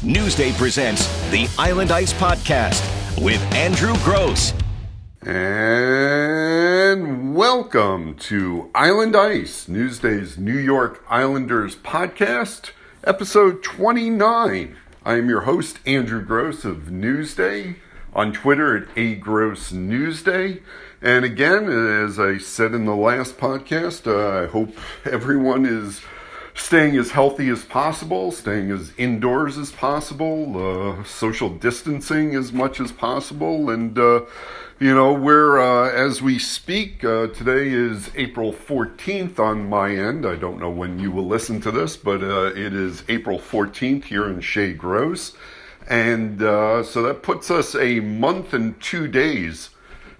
Newsday presents the Island Ice Podcast with Andrew Gross. And welcome to Island Ice, Newsday's New York Islanders podcast, episode 29. I am your host, Andrew Gross of Newsday, on Twitter at agrossnewsday. And again, as I said in the last podcast, uh, I hope everyone is staying as healthy as possible, staying as indoors as possible, uh, social distancing as much as possible, and uh, you know, we're uh, as we speak. Uh, today is April 14th on my end. I don't know when you will listen to this, but uh, it is April 14th here in Shea Gross, and uh, so that puts us a month and two days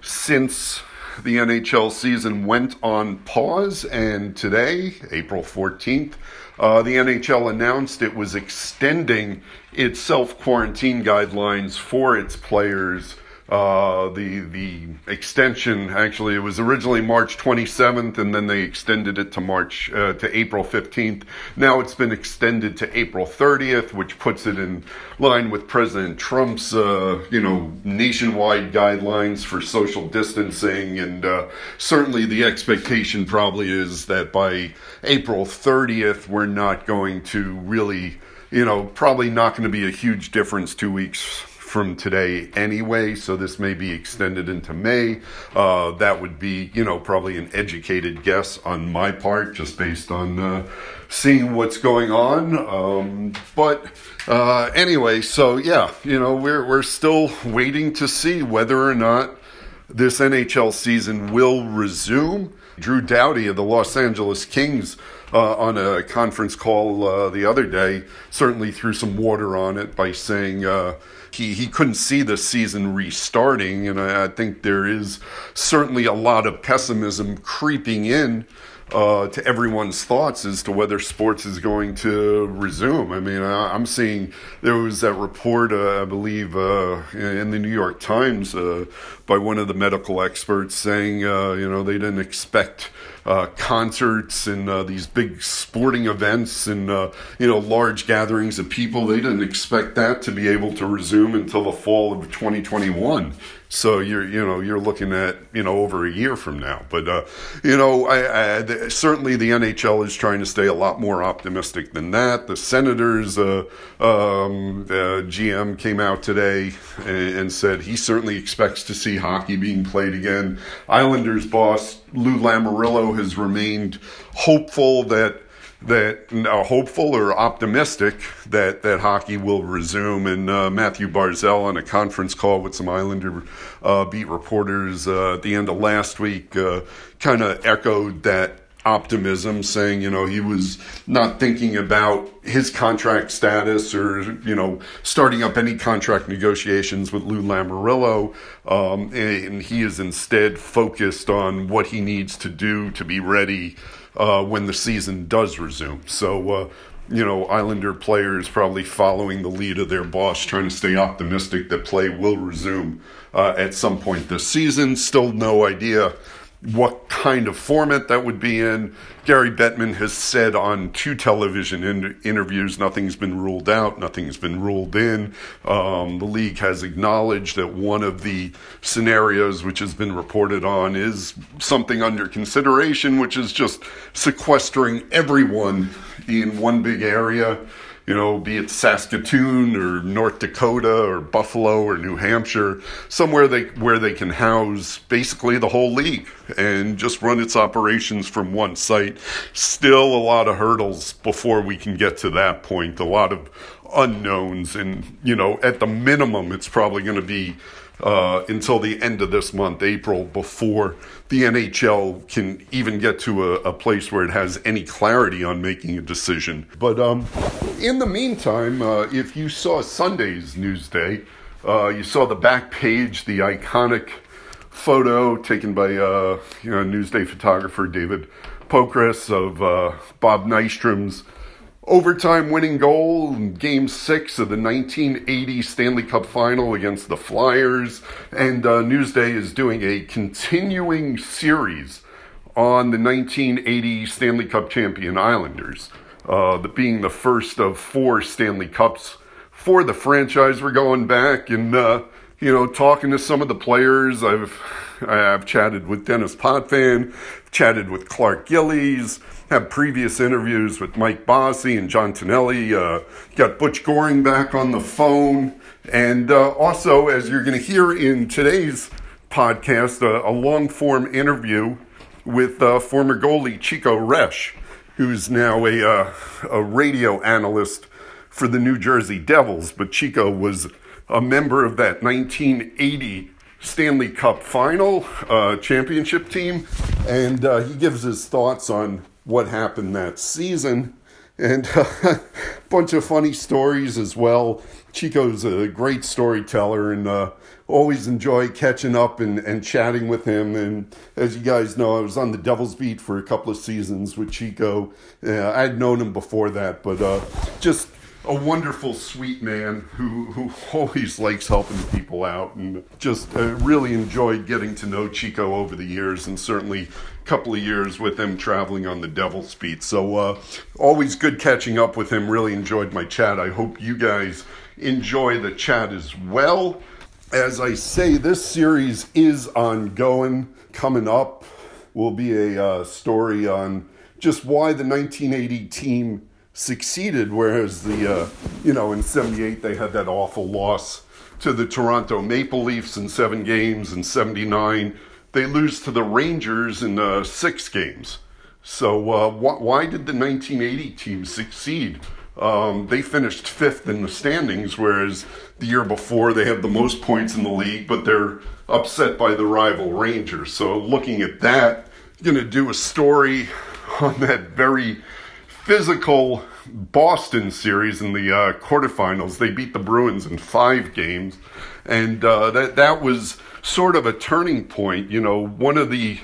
since the NHL season went on pause, and today, April 14th, uh, the NHL announced it was extending its self quarantine guidelines for its players uh, the the extension actually it was originally March 27th and then they extended it to March uh, to April 15th. Now it's been extended to April 30th, which puts it in line with President Trump's uh, you know nationwide guidelines for social distancing and uh, certainly the expectation probably is that by April 30th we're not going to really you know probably not going to be a huge difference 2 weeks from today anyway, so this may be extended into May. Uh, that would be, you know, probably an educated guess on my part, just based on uh, seeing what's going on. Um, but uh, anyway, so yeah, you know, we're we're still waiting to see whether or not this NHL season will resume. Drew Doughty of the Los Angeles Kings. Uh, on a conference call uh, the other day, certainly threw some water on it by saying, uh, he, he couldn't see the season restarting. And I, I think there is certainly a lot of pessimism creeping in uh, to everyone's thoughts as to whether sports is going to resume. I mean, I, am seeing there was that report, uh, I believe, uh, in the New York Times by one of the medical experts saying, you know, they didn't expect uh, concerts and uh, these big sporting events and uh, you know large gatherings of people. They didn't expect that to be able to resume until the fall of 2021. So you're you know you're looking at you know over a year from now. But uh, you know I, I, the, certainly the NHL is trying to stay a lot more optimistic than that. The Senators uh, um, GM came out today and, and said he certainly expects to see hockey being played again. Islanders boss Lou Lamoriello has remained hopeful that that uh, hopeful or optimistic that, that hockey will resume. And uh, Mathew Barzal on a conference call with some Islander uh, beat reporters uh, at the end of last week uh, kind of echoed that optimism, saying, you know, he was not thinking about his contract status or, you know, starting up any contract negotiations with Lou Lamoriello. Um, and he is instead focused on what he needs to do to be ready uh, when the season does resume. So, uh, you know, Islander players probably following the lead of their boss, trying to stay optimistic that play will resume uh, at some point this season. Still no idea what kind of format that would be in. Gary Bettman has said on two television in- interviews nothing's been ruled out, nothing's been ruled in. Um, the league has acknowledged that one of the scenarios which has been reported on is something under consideration, which is just sequestering everyone in one big area you know, be it Saskatoon or North Dakota or Buffalo or New Hampshire, somewhere they where they can house basically the whole league and just run its operations from one site. Still a lot of hurdles before we can get to that point. A lot of unknowns and you know, at the minimum it's probably going to be uh, until the end of this month, April, before the NHL can even get to a, a, place where it has any clarity on making a decision. But um, in the meantime, uh, if you saw Sunday's Newsday, uh, you saw the back page, the iconic photo taken by uh, you know, Newsday photographer David Pokris of uh, Bob Nystrom's overtime winning goal in game six of the 1980 Stanley Cup final against the Flyers. And uh, Newsday is doing a continuing series on the 1980 Stanley Cup champion Islanders, uh, the, being the first of four Stanley Cups for the franchise. We're going back and uh, you know talking to some of the players. I've I've chatted with Denis Potvin, chatted with Clark Gillies, had previous interviews with Mike Bossy and John Tonelli. Uh, got Butch Goring back on the phone, and uh, also as you're going to hear in today's podcast, uh, a long form interview with uh, former goalie Chico Resch, who's now a uh, a radio analyst for the New Jersey Devils, but Chico was a member of that 1980 Stanley Cup final uh, championship team, and he gives his thoughts on what happened that season and a uh, bunch of funny stories as well. Chico's a great storyteller and uh, always enjoy catching up and, and chatting with him. And as you guys know, I was on the Devil's Beat for a couple of seasons with Chico. Uh, I'd known him before that, but uh, just a wonderful, sweet man who, who always likes helping people out and just uh, really enjoyed getting to know Chico over the years and certainly couple of years with him traveling on the Devil's Beat. So, uh, always good catching up with him. Really enjoyed my chat. I hope you guys enjoy the chat as well. As I say, this series is ongoing. Coming up will be a uh, story on just why the 1980 team succeeded, whereas the uh, you know in '78 they had that awful loss to the Toronto Maple Leafs in seven games. In '79 they lose to the Rangers in uh, six games. So uh, wh- why did the 1980 team succeed? Um, they finished fifth in the standings, whereas the year before they had the most points in the league, but they're upset by the rival Rangers. So looking at that, going to do a story on that very physical Boston series in the uh, quarterfinals. They beat the Bruins in five games, and uh, that that was sort of a turning point. You know, one of the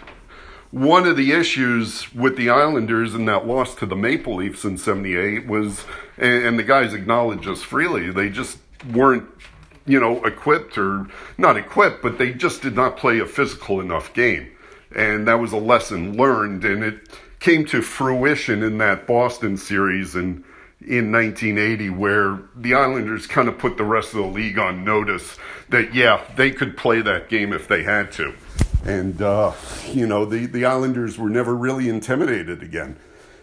one of the issues with the Islanders in that loss to the Maple Leafs in '78 was, and, and the guys acknowledge this freely, they just weren't you know, equipped or not equipped, but they just did not play a physical enough game. And that was a lesson learned. And it, came to fruition in that Boston series in in 1980 where the Islanders kind of put the rest of the league on notice that yeah they could play that game if they had to. And uh, you know the the Islanders were never really intimidated again.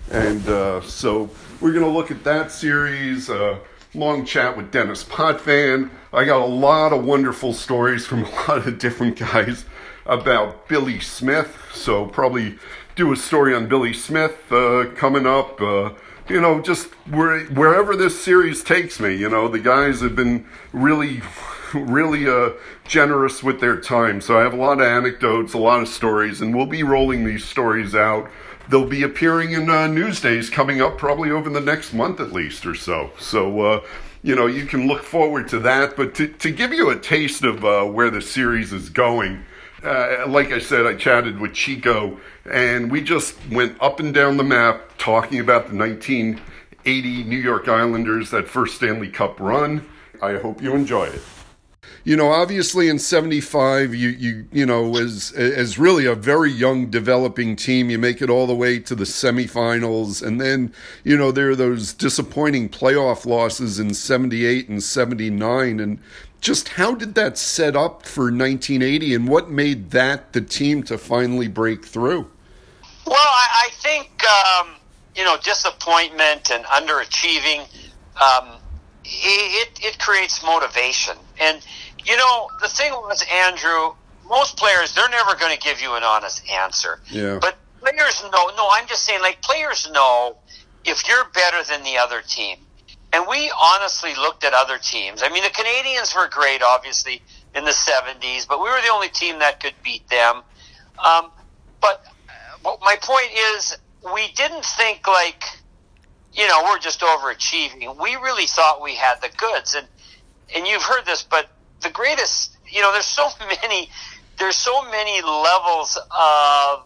And uh, so we're going to look at that series uh, long chat with Denis Potvin. I got a lot of wonderful stories from a lot of different guys about Billy Smith. So probably do a story on Billy Smith uh, coming up. You know, just where, wherever this series takes me. You know, the guys have been really, really uh, generous with their time. So I have a lot of anecdotes, a lot of stories, and we'll be rolling these stories out. They'll be appearing in uh, Newsdays coming up probably over the next month at least or so. So, uh, you know, you can look forward to that. But to, to give you a taste of uh, where the series is going, uh, like I said, I chatted with Chico, and we just went up and down the map talking about the 1980 New York Islanders, that first Stanley Cup run. I hope you enjoy it. You know, obviously in '75, you you you know, as as really a very young developing team, you make it all the way to the semifinals, and then you know there are those disappointing playoff losses in '78 and '79, and just how did that set up for 1980 and what made that the team to finally break through? Well, I, I think, um, you know, disappointment and underachieving, um, it, it creates motivation. And, you know, the thing was, Andrew, most players, they're never going to give you an honest answer. Yeah. But players know, no, I'm just saying, like, players know if you're better than the other team. And we honestly looked at other teams. I mean, the Canadiens were great, obviously, in the 70s, but we were the only team that could beat them. Um, but, but my point is, we didn't think like, you know, we're just overachieving. We really thought we had the goods. And, and you've heard this, but the greatest, you know, there's so many, there's so many levels of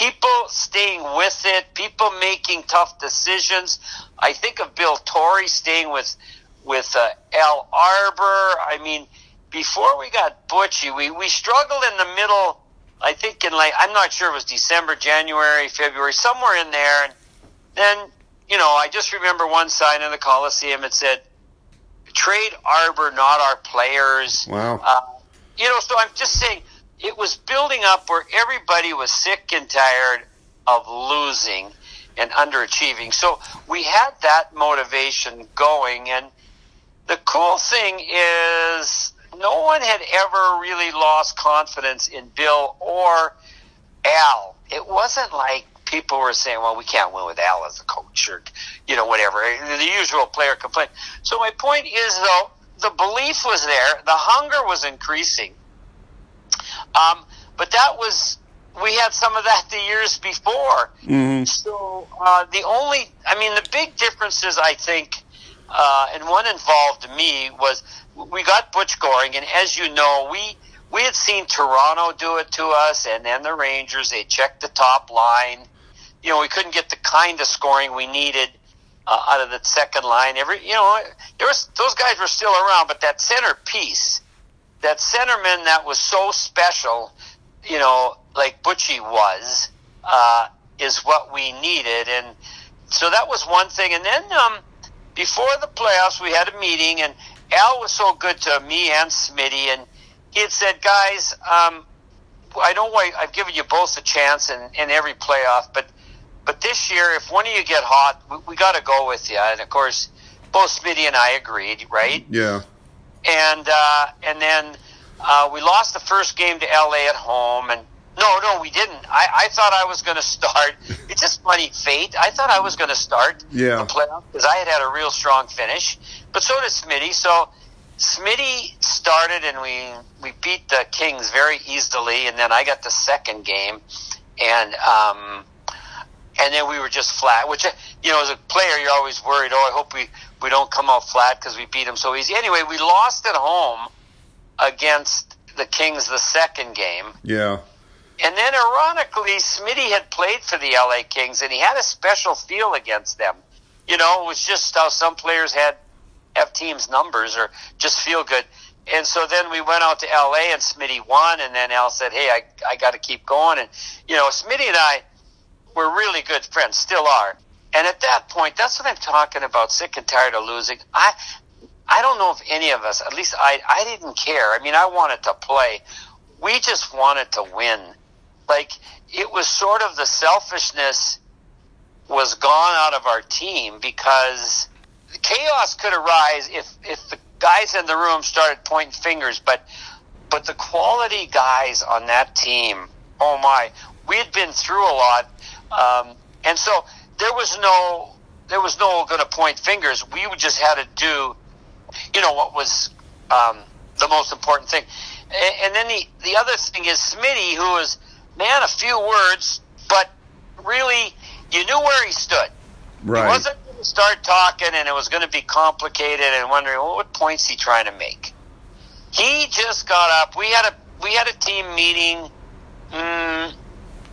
people staying with it, people making tough decisions. I think of Bill Torrey staying with with uh, Al Arbour. I mean, before we got Butchie, we we struggled in the middle. I think in like I'm not sure it was December, January, February, somewhere in there. And then you know, I just remember one sign in the Coliseum. It said, "Trade Arbour, not our players. Wow. Uh, you know, so I'm just saying it was building up where everybody was sick and tired of losing and underachieving. So we had that motivation going. And the cool thing is, no one had ever really lost confidence in Bill or Al. It wasn't like people were saying, well, we can't win with Al as a coach or, you know, whatever. The usual player complaint. So my point is, though, the belief was there, the hunger was increasing. Um, but that was, we had some of that the years before. Mm-hmm. So uh, the only, I mean, the big differences, I think, uh, and one involved me was we got Butch Goring, and as you know, we we had seen Toronto do it to us, and then the Rangers. They checked the top line. You know, we couldn't get the kind of scoring we needed uh, out of the second line. Every you know, there was those guys were still around, but that center piece, that centerman that was so special, you know, like Butchie was, uh, is what we needed, and so that was one thing. And then um, before the playoffs, we had a meeting, and Al was so good to me and Smitty, and he had said, "Guys, um, I know why I've given you both a chance in, in every playoff, but but this year, if one of you get hot, we, we got to go with you." And of course, both Smitty and I agreed, right? Yeah. And uh, and then uh, we lost the first game to LA at home, and no, no, we didn't. I, I thought I was going to start. It's just funny fate. I thought I was going to start Yeah. the playoff because I had had a real strong finish, but so did Smitty. So Smitty started, and we we beat the Kings very easily, and then I got the second game, and um, and then we were just flat. Which you know, as a player, you're always worried. Oh, I hope we we don't come out flat because we beat them so easy. Anyway, we lost at home against the Kings the second game. Yeah. And then, ironically, Smitty had played for the LA Kings, and he had a special feel against them. You know, it was just how some players had have teams' numbers or just feel good. And so then we went out to LA, and Smitty won, and then Al said, "Hey, I I got to keep going." And you know, Smitty and I were really good friends, still are. And at that point, that's what I'm talking about. Sick and tired of losing. I I don't know if any of us, at least I, I didn't care. I mean, I wanted to play. We just wanted to win. Like, it was sort of the selfishness was gone out of our team because chaos could arise if, if the guys in the room started pointing fingers, but, but the quality guys on that team, oh my, we had been through a lot. Um, and so there was no, there was no going to point fingers. We just had to do you know what was um, the most important thing. And, and then the the other thing is Smitty, who was man, a few words, but really you knew where he stood. Right. He wasn't going to start talking, and it was going to be complicated, and wondering well, what points he trying to make. He just got up. We had a we had a team meeting. Mm,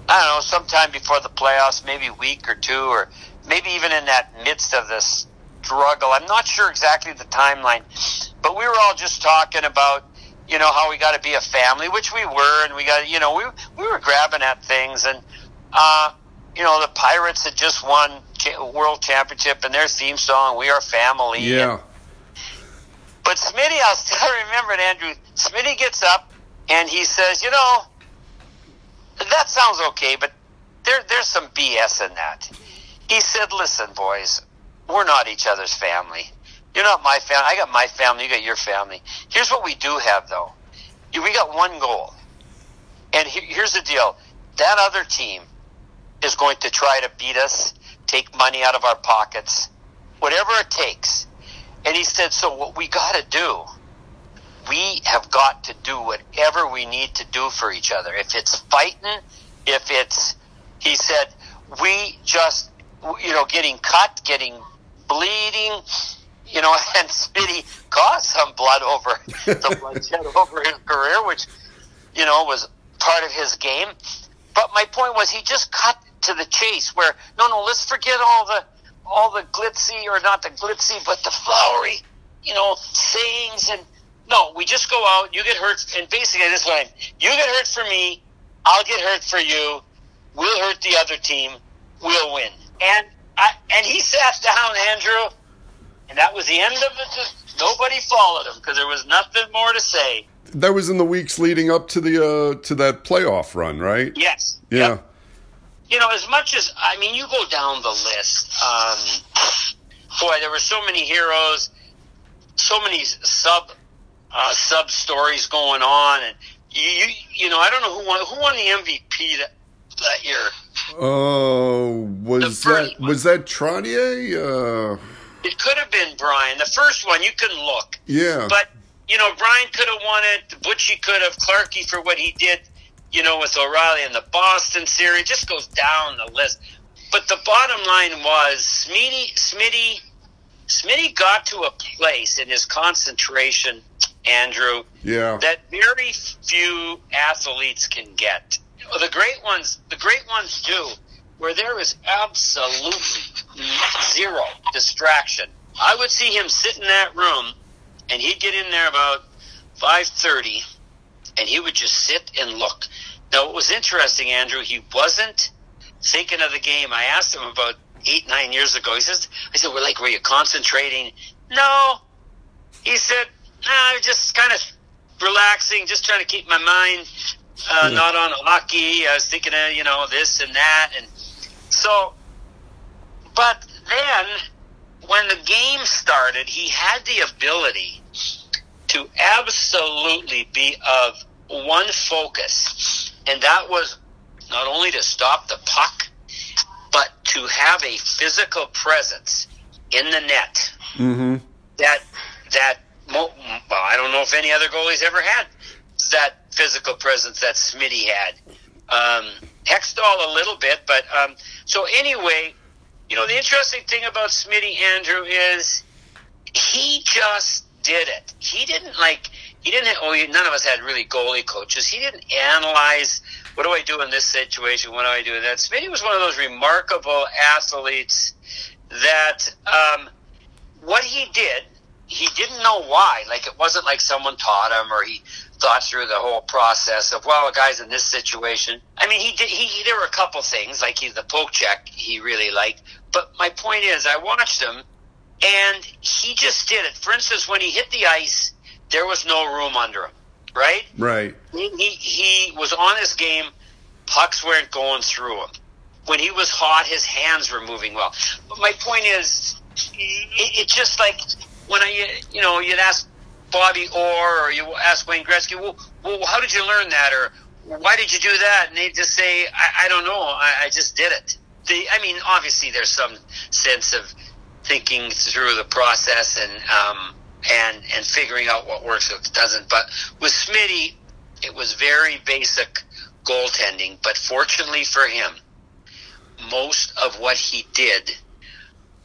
I don't know, sometime before the playoffs, maybe a week or two, or maybe even in that midst of this struggle. I'm not sure exactly the timeline, but we were all just talking about, you know, how we got to be a family, which we were, and we got, you know, we we were grabbing at things, and uh, you know, the Pirates had just won world championship, and their theme song, "We Are Family." Yeah. And, but Smitty, I'll still remember it, Andrew. Smitty gets up and he says, "You know, that sounds okay, but there there's some BS in that." He said, "Listen, boys, we're not each other's family. You're not my family. I got my family. You got your family. Here's what we do have, though. We got one goal. And he- here's the deal. That other team is going to try to beat us, take money out of our pockets, whatever it takes. And he said, so what we got to do, we have got to do whatever we need to do for each other. If it's fighting, if it's, he said, we just, you know, getting cut, getting bleeding, you know, and Smitty caused some blood over the bloodshed over his career, which, you know, was part of his game. But my point was he just cut to the chase where no no let's forget all the all the glitzy or not the glitzy but the flowery, you know, sayings and no, we just go out, you get hurt and basically this one you get hurt for me, I'll get hurt for you, we'll hurt the other team, we'll win. And I and he sat down, Andrew, and that was the end of it. Nobody followed him because there was nothing more to say. That was in the weeks leading up to the uh, to that playoff run, right? Yes. Yeah. Yep. You know, as much as I mean, you go down the list. Um, boy, there were so many heroes, so many sub uh, sub stories going on, and you, you you know, I don't know who won who won the MVP that that year. Oh, was that was that Trottier? Uh, It could have been Brian. The first one, you can look. yeah. But you know, Brian could have won it. Butchie could have. Clarkey for what he did, you know, with O'Reilly and the Boston series. Just goes down the list. But the bottom line was Smitty, Smitty, Smitty got to a place in his concentration, Andrew, yeah. that very few athletes can get. The great ones, the great ones do, where there is absolutely zero distraction. I would see him sit in that room, and he'd get in there about five thirty, and he would just sit and look. Now, what was interesting, Andrew, he wasn't thinking of the game. I asked him about eight, nine years ago. He says, "I said, well, like, were you concentrating?" No, he said, nah, just kind of relaxing, just trying to keep my mind uh, Yeah. not on hockey. I was thinking of, you know, this and that. And so, but then when the game started, he had the ability to absolutely be of one focus. And that was not only to stop the puck, but to have a physical presence in the net mm-hmm. that that well, I don't know if any other goalie's ever had that physical presence that Smitty had. Um, Hextall a little bit, but um, so anyway, you know the interesting thing about Smitty Andrew is he just did it. He didn't like he didn't. Oh, none of us had really goalie coaches. He didn't analyze what do I do in this situation. What do I do in that? Smitty was one of those remarkable athletes that um, what he did, he didn't know why. Like it wasn't like someone taught him or he thought through the whole process of well, a guy's in this situation. I mean, he did. He there were a couple things like he's the poke check he really liked. But my point is, I watched him and he just did it. For instance, when he hit the ice, there was no room under him. Right? Right. He, he, he was on his game. Pucks weren't going through him. When he was hot, his hands were moving well. But my point is, it, it's just like when I, you know, you'd ask Bobby Orr or you ask Wayne Gretzky, well, well, how did you learn that? Or why did you do that? And they'd just say, I, I don't know. I, I just did it. The, I mean, obviously there's some sense of thinking through the process and, um, and, and figuring out what works, and what doesn't. But with Smitty, it was very basic goaltending. But fortunately for him, most of what he did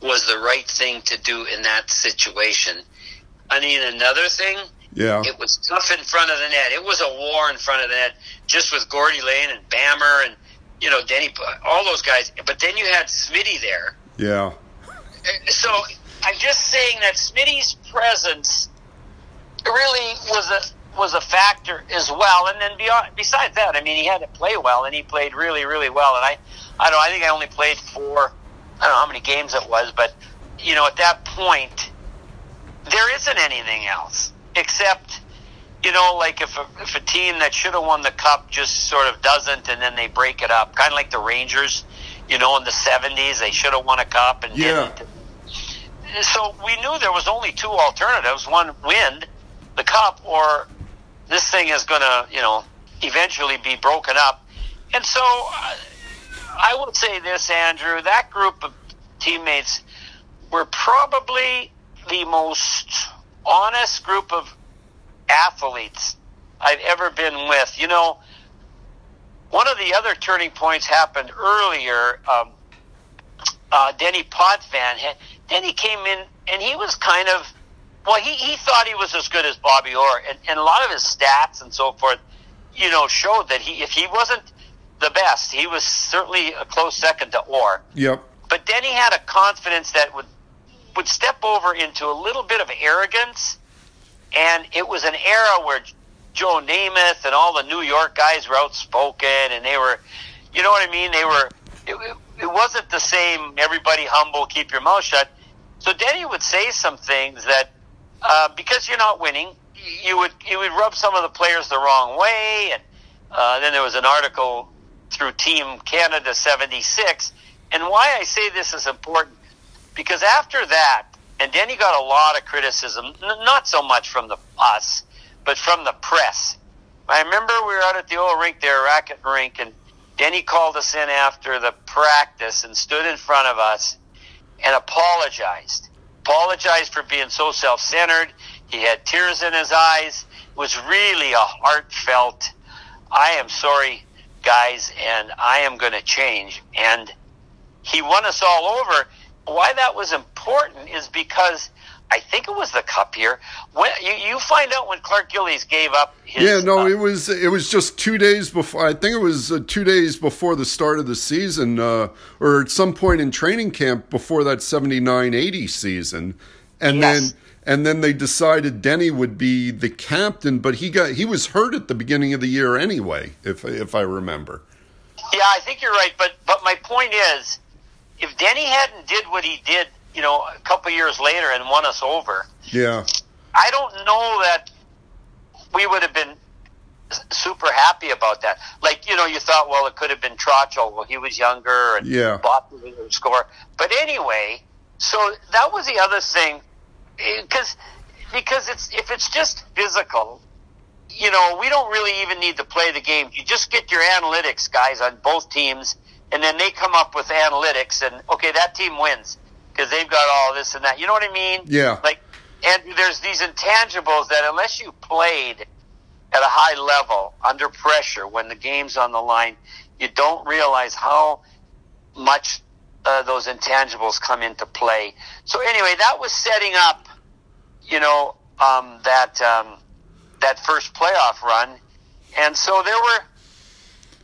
was the right thing to do in that situation. I mean, another thing, Yeah. it was tough in front of the net. It was a war in front of the net, just with Gordy Lane and Bammer and you know Denny, all those guys. But then you had Smitty there. Yeah. So I'm just saying that Smitty's presence really was a was a factor as well. And then beyond, besides that, I mean, he had to play well, and he played really, really well. And I, I don't, know, I think I only played four. I don't know how many games it was, but you know, at that point, there isn't anything else except, you know, like if a, if a team that should have won the cup just sort of doesn't, and then they break it up, kind of like the Rangers, you know, in the '70s, they should have won a cup and Yeah. didn't. So we knew there was only two alternatives: one, win the cup, or this thing is going to, you know, eventually be broken up. And so uh, I will say this, Andrew, that group of teammates were probably the most honest group of athletes I've ever been with. You know, one of the other turning points happened earlier. Um, uh, Denny Potvin, Denny came in and he was kind of, well, he, he thought he was as good as Bobby Orr, and, and a lot of his stats and so forth, you know, showed that he if he wasn't the best, he was certainly a close second to Orr. Yep. But Denny had a confidence that would would step over into a little bit of arrogance, and it was an era where Joe Namath and all the New York guys were outspoken, and they were, you know what I mean? They were. It, it, wasn't the same. Everybody humble, keep your mouth shut. So Denny would say some things that uh, because you're not winning, you would you would rub some of the players the wrong way, and uh, then there was an article through Team Canada '76. And why I say this is important because after that, and Denny got a lot of criticism, n- not so much from the us, but from the press. I remember we were out at the old rink there, racket rink, and Denny called us in after the practice and stood in front of us and apologized. Apologized for being so self-centered. He had tears in his eyes. It was really a heartfelt, I am sorry, guys, and I am going to change. And he won us all over. Why that was important is because I think it was the cup year. When you, you find out when Clark Gillies gave up his Yeah, no, uh, it was it was just two days before. I think it was uh, two days before the start of the season, uh, or at some point in training camp before that 79-80 season, and Yes. then and then they decided Denny would be the captain, but he got he was hurt at the beginning of the year anyway, if if I remember. Yeah, I think you're right, but but my point is, if Denny hadn't did what he did, you know, a couple years later and won us over, Yeah, I don't know that we would have been super happy about that. Like, you know, you thought, well, it could have been Trotchell. Oh, well, he was younger and Yeah. Bob was score. But anyway, so that was the other thing, eh, because because it's if it's just physical, you know, we don't really even need to play the game. You just get your analytics guys on both teams, and then they come up with analytics, and okay, that team wins because they've got all this and that. You know what I mean? Yeah. Like, and there's these intangibles that unless you played at a high level under pressure when the game's on the line, you don't realize how much uh, those intangibles come into play. So anyway, that was setting up, you know, um, that um, that first playoff run, and so there were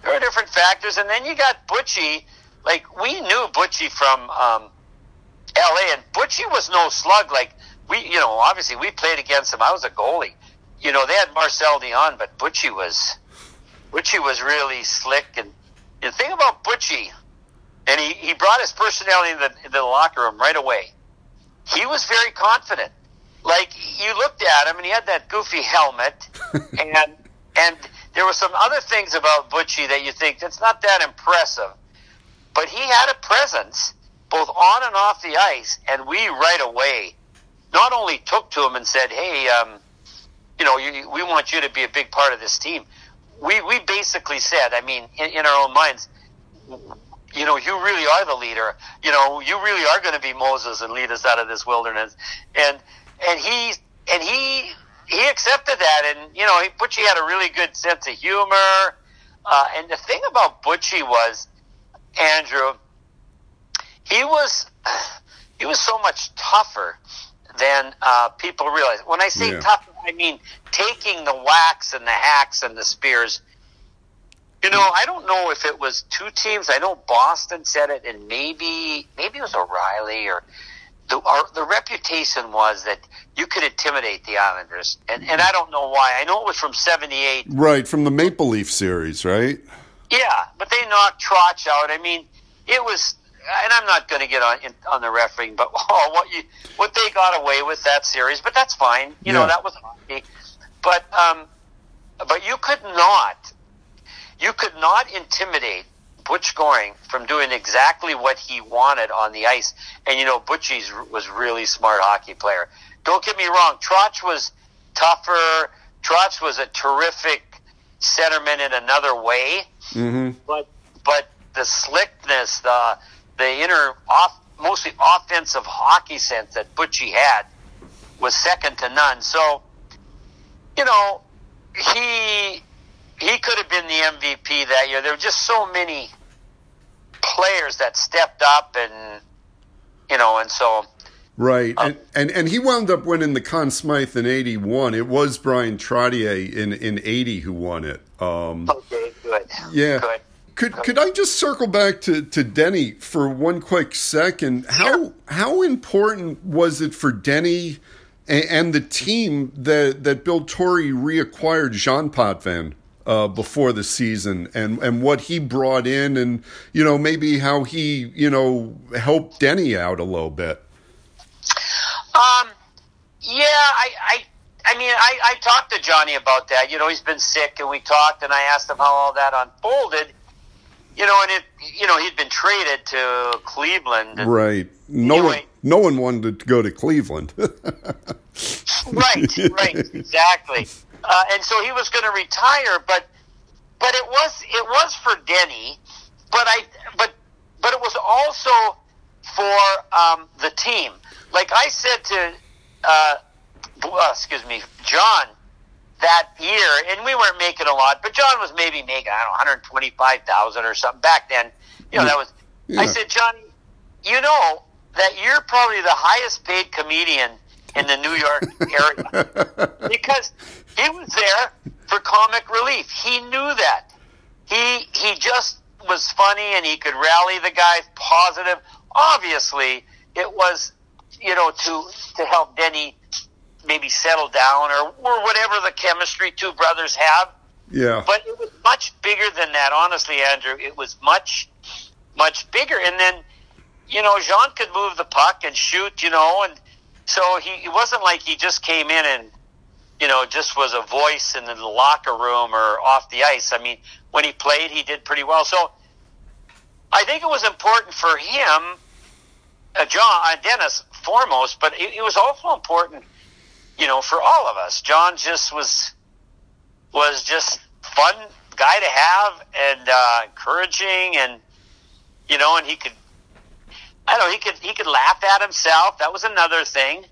there were different factors, and then you got Butchie. Like we knew Butchie from um, L.A. and Butchie was no slug. Like we, you know, obviously we played against him. I was a goalie. You know, they had Marcel Dionne, but Butchie was Butchie was really slick. And the thing about Butchie, and he, he brought his personality in the, in the locker room right away. He was very confident. Like you looked at him, and he had that goofy helmet, and and there were some other things about Butchie that you think that's not that impressive, but he had a presence both on and off the ice, and we right away not only took to him and said, "Hey, um, you know, you, we want you to be a big part of this team." We we basically said, I mean, in, in our own minds, you know, you really are the leader. You know, you really are going to be Moses and lead us out of this wilderness. And and he and he he accepted that, and you know, he, Butchie had a really good sense of humor. Uh, and the thing about Butchie was, Andrew, he was he was so much tougher than uh, people realize. When I say Yeah. tough, I mean taking the whacks and the hacks and the spears. You know, I don't know if it was two teams. I know Boston said it, and maybe maybe it was O'Reilly or the our, the reputation was that you could intimidate the Islanders, and and I don't know why. I know it was from '78. right from the Maple Leaf series, right? Yeah, but they knocked Trotch out. I mean, it was, and I'm not going to get on in, on the refereeing, but oh, what you what they got away with that series, but that's fine. You know, that was hockey. But um, but you could not, you could not intimidate Butch Goring from doing exactly what he wanted on the ice. And you know, Butchie's was really smart hockey player. Don't get me wrong, Trotch was tougher. Trotch was a terrific centerman in another way Mm-hmm. but but the slickness, the the inner off, mostly offensive hockey sense that Butchie had was second to none. So, you know, he he could have been the MVP that year. There were just so many players that stepped up, and you know, and so Right, and, and and he wound up winning the Conn Smythe in '81. It was Brian Trottier in in '80 who won it. Um, okay, good, yeah. good. Could could I just circle back to, to Denny for one quick second? How Sure. how important was it for Denny and, and the team that that Bill Torrey reacquired Jean Potvin uh, before the season, and and what he brought in, and you know maybe how he you know helped Denny out a little bit. Um, yeah, I, I, I mean, I, I talked to Johnny about that. You know, he's been sick, and we talked, and I asked him how all that unfolded. You know, and it, you know, he'd been traded to Cleveland. And right. No anyway, one, no one wanted to go to Cleveland. right, right, exactly. Uh, and so he was going to retire, but but it was it was for Denny, but I but but it was also for um, the team. Like I said to uh, uh, excuse me, John that year, and we weren't making a lot, but John was maybe making I don't know 125,000 or something back then. You know that was. Yeah. I said, Johnny, you know that you're probably the highest paid comedian in the New York area because he was there for comic relief. He knew that. He he just was funny and he could rally the guys positive. Obviously, it was you know to to help Denny maybe settle down or or whatever the chemistry two brothers have. yeah. But it was much bigger than that, honestly, Andrew. It was much, much bigger. And then, you know, Jean could move the puck and shoot, you know, and so he it wasn't like he just came in and, you know, just was a voice in the locker room or off the ice. I mean, when he played, he did pretty well. So I think it was important for him, uh, John, uh, Denis foremost, but it, it was also important, you know, for all of us. John just was was just fun guy to have and uh, encouraging and you know and he could I don't know he could he could laugh at himself that was another thing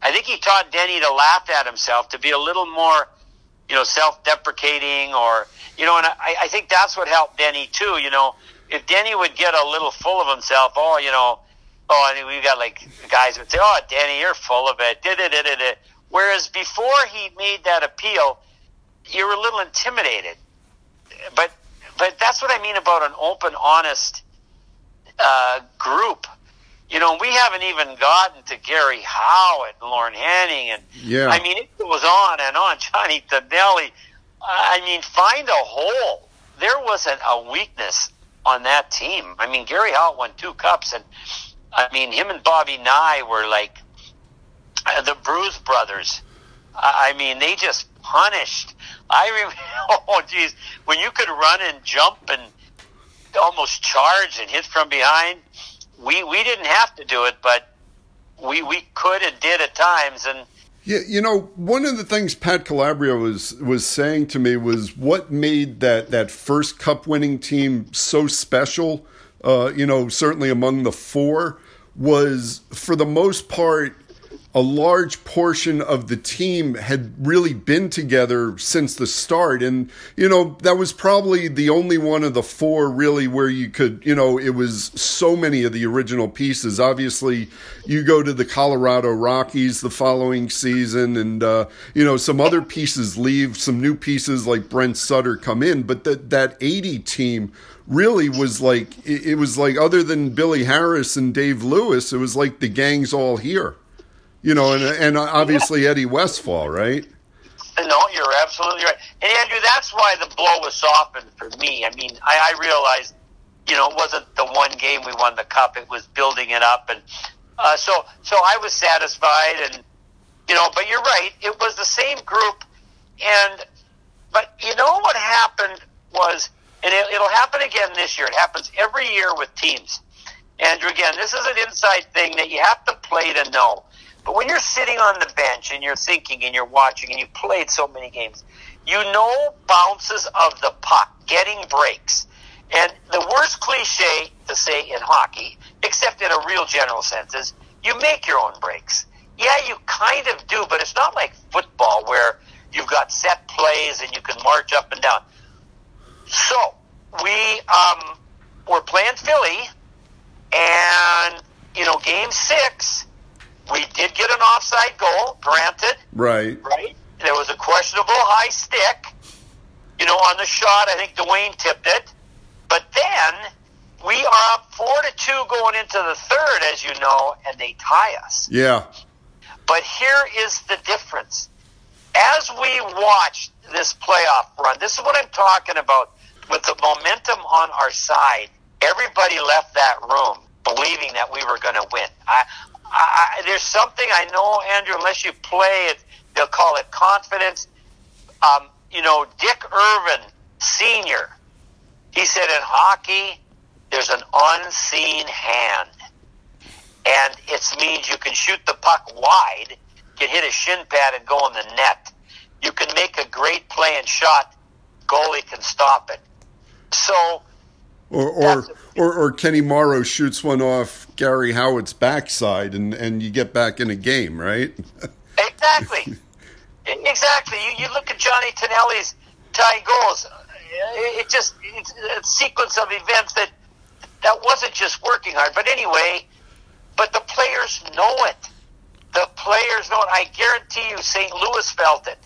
I think he taught Denny to laugh at himself to be a little more you know self-deprecating or you know and I, I think that's what helped Denny too you know if Denny would get a little full of himself oh you know oh mean we got like guys would say oh Denny you're full of it Da-da-da-da-da. Whereas before he made that appeal you were a little intimidated. But but that's what I mean about an open, honest uh, group. You know, we haven't even gotten to Gary Howe and Lorne Henning, and Yeah. I mean, it was on and on. Johnny Tonelli. I mean, find a hole. There wasn't a weakness on that team. I mean, Gary Howe won two cups, and I mean, him and Bobby Nye were like the Bruise brothers. I mean, they just punished. I remember, oh, geez, when you could run and jump and almost charge and hit from behind, we we didn't have to do it, but we we could and did at times. And Yeah, you know, one of the things Pat Calabria was was saying to me was what made that that first cup winning team so special. Uh, you know, certainly among the four was for the most part a large portion of the team had really been together since the start. And you know that was probably the only one of the four really where you could you know it was so many of the original pieces. Obviously you go to the Colorado Rockies the following season and uh, you know some other pieces leave some new pieces like Brent Sutter come in. But that that 80 team really was like it, it was like other than Billy Harris and Dave Lewis it was like the gang's all here you know, and and obviously Eddie Westfall, right? no, you're absolutely right. And Andrew, that's why the blow was softened for me. I mean, I, I realized, you know, it wasn't the one game we won the cup; it was building it up, and uh, so so I was satisfied, and you know, but you're right, it was the same group, and but you know what happened was, and it, it'll happen again this year. It happens every year with teams. Andrew, again, this is an inside thing that you have to play to know. But when you're sitting on the bench and you're thinking and you're watching and you've played so many games, you know bounces of the puck, getting breaks. And the worst cliche to say in hockey, except in a real general sense, is you make your own breaks. Yeah, you kind of do, but it's not like football where you've got set plays and you can march up and down. So we um, were playing Philly, and you know, game six, we did get an offside goal, granted, Right. right? There was a questionable high stick, you know, on the shot. I think Duane tipped it, but then we are up four to two going into the third, as you know, and they tie us. Yeah. But here is the difference. As we watched this playoff run, this is what I'm talking about. With the momentum on our side, everybody left that room believing that we were going to win. I, I, there's something I know, Andrew. Unless you play it, they'll call it confidence. Um, you know, Dick Irvin Senior. He said in hockey, there's an unseen hand, and it means you can shoot the puck wide, can hit a shin pad and go in the net. You can make a great play and shot. Goalie can stop it. So or or, or or Kenny Morrow shoots one off Garry Howatt's backside and, and you get back in a game, right? exactly. exactly. You, you look at Johnny Tonelli's tie goals. It just it's a sequence of events that that wasn't just working hard. But anyway, but the players know it. The players know it. I guarantee you, St. Louis felt it.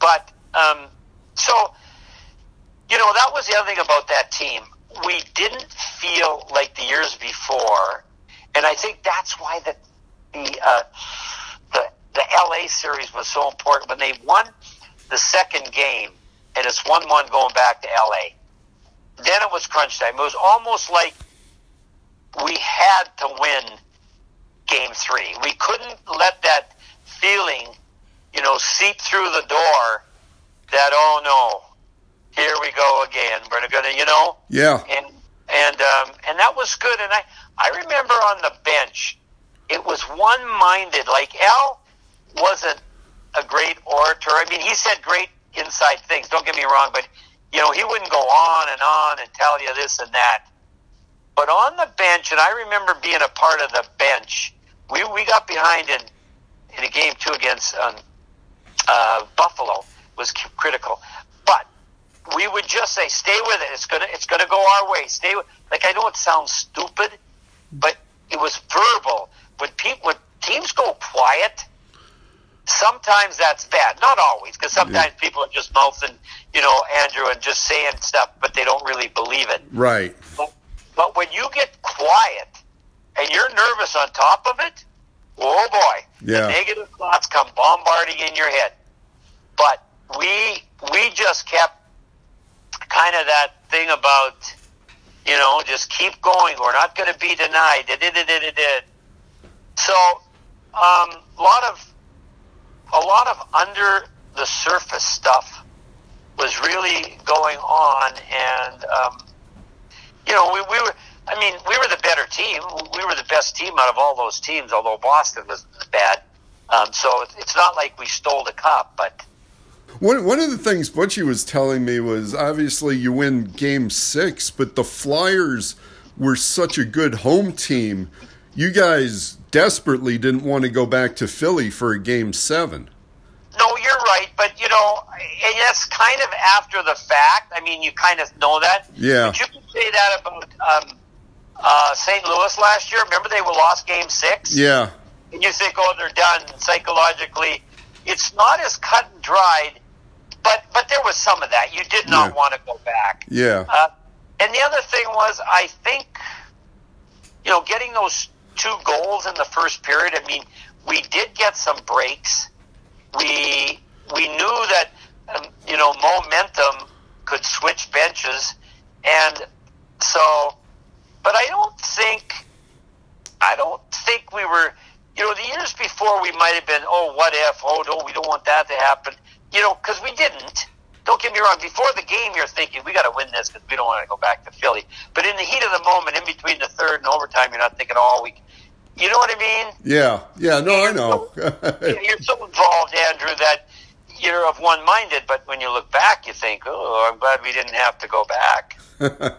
But um, so you know that was the other thing about that team we didn't feel like the years before, and I think that's why the the uh, the the LA series was so important when they won the second game, and it's one one going back to LA. Then it was crunch time. It was almost like we had to win game three. We couldn't let that feeling, you know, seep through the door that oh no, here we go again. We're gonna, you know. Yeah. And and um, and that was good. And I I remember on the bench, it was one minded. Like Al wasn't a great orator. I mean, he said great inside things. Don't get me wrong, but you know, he wouldn't go on and on and tell you this and that. But on the bench, and I remember being a part of the bench. We we got behind in in a game two against um, uh, Buffalo was critical we would just say, "Stay with it. It's gonna it's gonna go our way. Stay with." Like I know it sounds stupid, but it was verbal. When people when teams go quiet, sometimes that's bad. Not always, because sometimes yeah. people are just mouthing, you know, Andrew, and just saying stuff, but they don't really believe it. Right. But, but when you get quiet and you're nervous on top of it, oh boy, yeah. the negative thoughts come bombarding in your head. But we we just kept kind of that thing about, you know, just keep going. We're not going to be denied. So, um, a lot of a lot of under the surface stuff was really going on, and um, you know, we, we were. I mean, we were the better team. We were the best team out of all those teams, although Boston was bad. Um, so it's not like we stole the cup, but one, one of the things Butchie was telling me was obviously you win game six, but the Flyers were such a good home team. You guys desperately didn't want to go back to Philly for a game seven. No, you're right, but you know, and that's kind of after the fact. I mean, you kind of know that. Yeah. But you can say that about um, uh, St. Louis last year. Remember, they were lost game six. Yeah. And you think, oh, they're done psychologically. It's not as cut and dried but but there was some of that. You did not yeah. want to go back. Yeah. Uh, and the other thing was, I think, you know, getting those two goals in the first period. I mean, we did get some breaks. We we knew that um, you know momentum could switch benches, and so. But I don't think I don't think we were. You know, the years before we might have been, oh, what if? Oh, no, we don't want that to happen you know, because we didn't. Don't get me wrong. Before the game, you're thinking we got to win this because we don't want to go back to Philly. But in the heat of the moment, in between the third and overtime, you're not thinking, "Oh, week. You know what I mean? Yeah, yeah. No, you're I know. So, you're so involved, Andrew, that you're of one minded. But when you look back, you think, "Oh, I'm glad we didn't have to go back."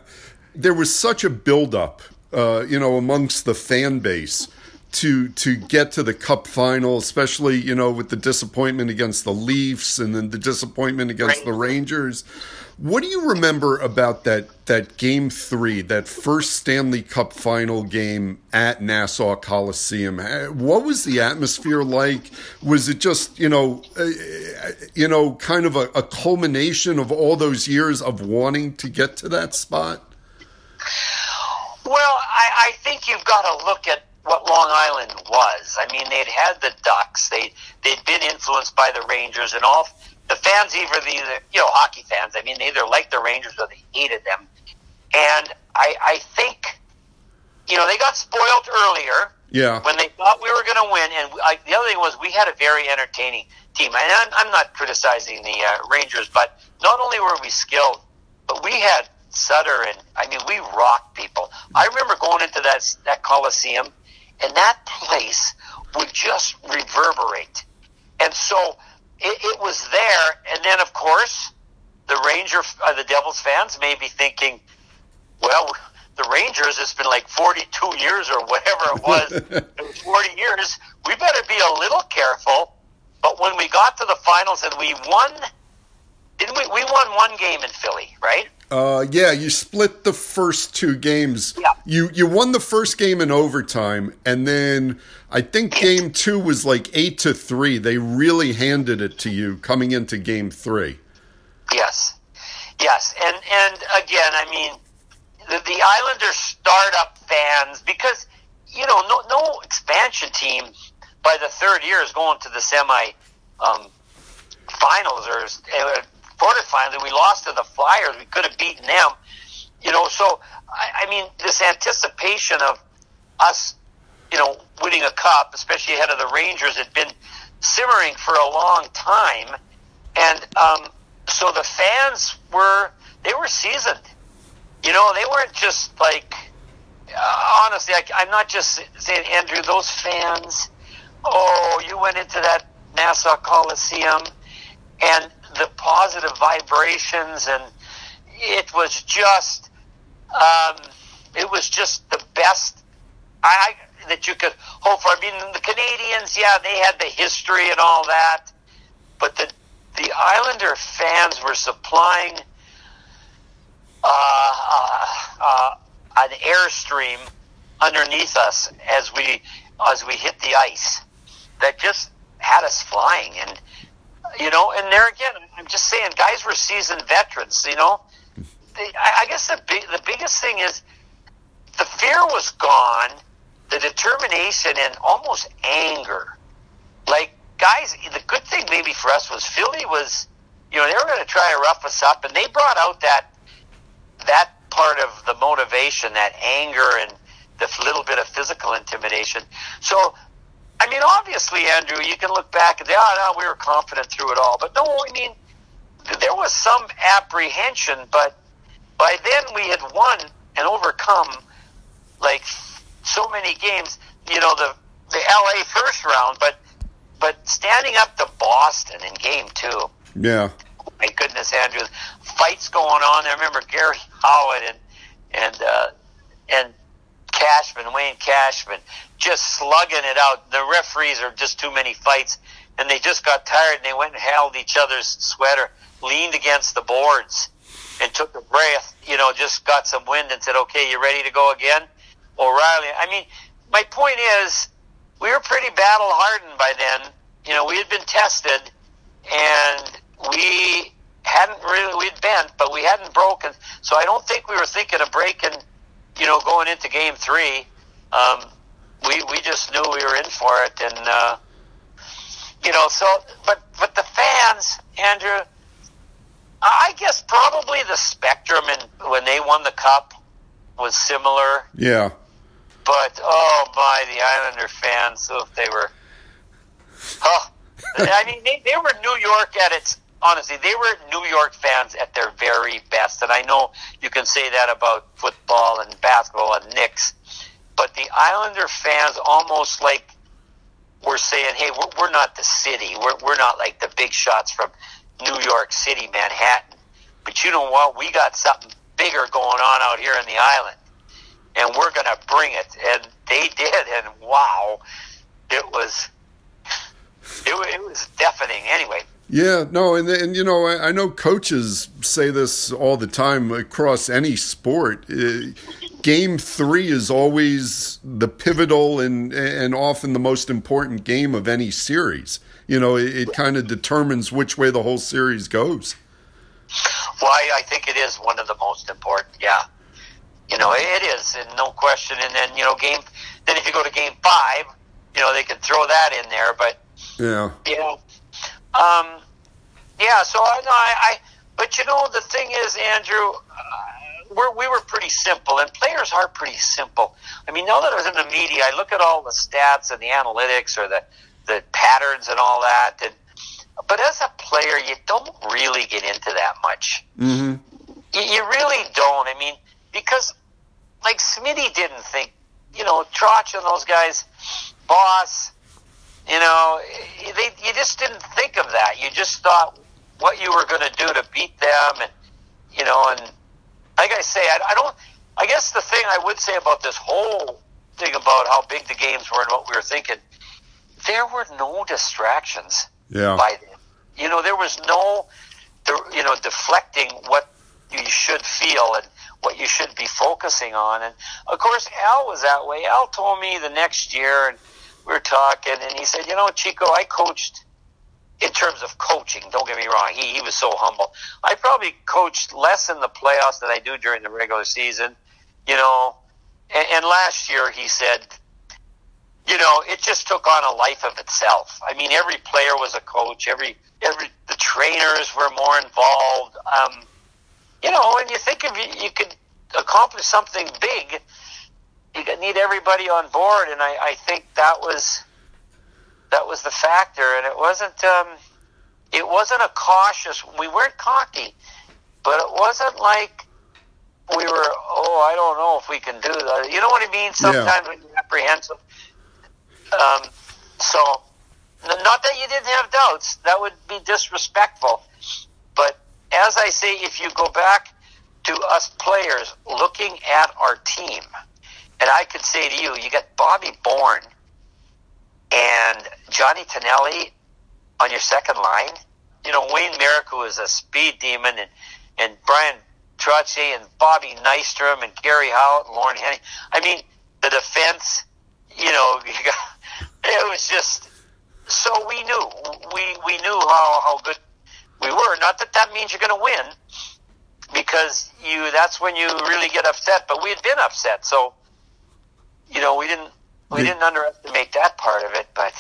there was such a buildup, uh, you know, amongst the fan base to to get to the cup final, especially you know with the disappointment against the Leafs and then the disappointment against the Rangers. What do you remember about that that game three, that first Stanley Cup final game at Nassau Coliseum? What was the atmosphere like? Was it just you know, uh, you know, kind of a, a culmination of all those years of wanting to get to that spot? Well, I, I think you've got to look at what Long Island was. I mean, they'd had the Ducks. They they'd been influenced by the Rangers, and all the fans, either the you know hockey fans. I mean, they either liked the Rangers or they hated them. And I I think you know they got spoiled earlier. Yeah. When they thought we were going to win, and I, the other thing was we had a very entertaining team. And I'm, I'm not criticizing the uh, Rangers, but not only were we skilled, but we had Sutter, and I mean we rocked people. I remember going into that that Coliseum, and that place would just reverberate, and so it, it was there. And then, of course, the Ranger, uh, the Devils fans may be thinking, well the Rangers, it's been like 42 years or whatever it was, it was 40 years. We better be a little careful. But when we got to the finals and we won, didn't we? We won one game in Philly, right? Uh, yeah, you split the first two games. Yeah. You you won the first game in overtime, and then I think game two was like eight to three. They really handed it to you coming into game three. Yes, yes, and and again, I mean, the, the Islanders startup fans because you know no no expansion team by the third year is going to the semi um, finals or quarterfinals. We lost to the Flyers. We could have beaten them. You know, so I, I mean, this anticipation of us, you know, winning a cup, especially ahead of the Rangers, had been simmering for a long time, and um, so the fans were they were seasoned. You know, they weren't just like. Uh, honestly, I, I'm not just saying, Andrew. Those fans. Oh, you went into that Nassau Coliseum, and the positive vibrations, and it was just, um, it was just the best I that you could hope for. I mean, the Canadiens, yeah, they had the history and all that, but the the Islander fans were supplying uh, uh, uh, an airstream underneath us as we as we hit the ice that just had us flying and you know and there again i'm just saying guys were seasoned veterans you know? I guess the big, the biggest thing is the fear was gone the determination and almost anger. Like guys the good thing maybe for us was philly was you know they were going to try to rough us up and they brought out that that part of the motivation that anger and the little bit of physical intimidation. So I mean, obviously, Andrew, you can look back and say, oh, no, we were confident through it all. But no, I mean, there was some apprehension, but by then we had won and overcome like so many games. You know, the the LA first round, but but standing up to Boston in game two. Yeah. My goodness, Andrew, fights going on. I remember Garry Howatt and and uh, and Cashman, Wayne Cashman, just slugging it out. The referees are just too many fights, and they just got tired and they went and held each other's sweater, leaned against the boards, and took a breath. You know, just got some wind and said, "Okay, you ready to go again?" O'Reilly. I mean, my point is, we were pretty battle hardened by then. You know, we had been tested, and we hadn't really we'd bent, but we hadn't broken. So I don't think we were thinking of breaking you know, going into game three, um, we we just knew we were in for it, and uh, you know, so but but the fans, Andrew, I guess probably the spectrum and when they won the cup was similar. Yeah. But oh my, the Islander fans, so if they were, oh, I mean, they, they were New York at its honestly, they were New York fans at their very best. And I know you can say that about football and basketball and Knicks, but the Islander fans almost like were saying, hey, we're, we're not the city. We're, we're not like the big shots from New York City, Manhattan. But you know what? We got something bigger going on out here in the island. And we're going to bring it. And they did. And wow, it was, it, it was deafening. Anyway, yeah, no, and and you know, I, I, know coaches say this all the time across any sport. Uh, game three is always the pivotal and and often the most important game of any series. You know, it, it kind of determines which way the whole series goes. Well, I, I think it is one of the most important. Yeah, you know, it is, and no question. And then you know, game. Then if you go to game five, you know, they can throw that in there, but yeah, you know um, yeah, so I, I, I, but you know, the thing is, Andrew, uh, we're, we were pretty simple, and players are pretty simple. I mean, now that I was in the media, I look at all the stats and the analytics or the the patterns and all that, and but as a player, you don't really get into that much. Mm-hmm. You, you really don't. I mean, because like Smitty didn't think, you know, Trotch and those guys, Boss, you know, they you just didn't think of that. You just thought what you were going to do to beat them, and you know, and like I say, I, I don't. I guess the thing I would say about this whole thing about how big the games were and what we were thinking, there were no distractions Yeah. by them. You know, there was no, you know, deflecting what you should feel and what you should be focusing on. And of course, Al was that way. Al told me the next year, and we were talking, and he said, "You know, Chico, I coached." In terms of coaching, don't get me wrong, he, he was so humble. I probably coached less in the playoffs than I do during the regular season, you know. And, and last year, he said, you know, it just took on a life of itself. I mean, every player was a coach. Every every the trainers were more involved. Um, you know, and you think if you, you could accomplish something big, you need everybody on board, and I, I think that was that was the factor. And it wasn't um, it wasn't a cautious. We weren't cocky, but it wasn't like we were. Oh, I don't know if we can do that. You know what I mean? Sometimes when you're apprehensive. Um, so, n- not that you didn't have doubts. That would be disrespectful. But as I say, if you go back to us players looking at our team, and I could say to you, you got Bobby Bourne and Johnny Tonelli on your second line. You know, Wayne Merrick, who is a speed demon, and, and Bryan Trottier and Bobby Nystrom and Garry Howatt and Lorne Henning. I mean, the defense, you know, you got, it was just so we knew we we knew how how good we were. Not that that means you're going to win, because you that's when you really get upset. But we had been upset, so you know we didn't we didn't underestimate that part of it. But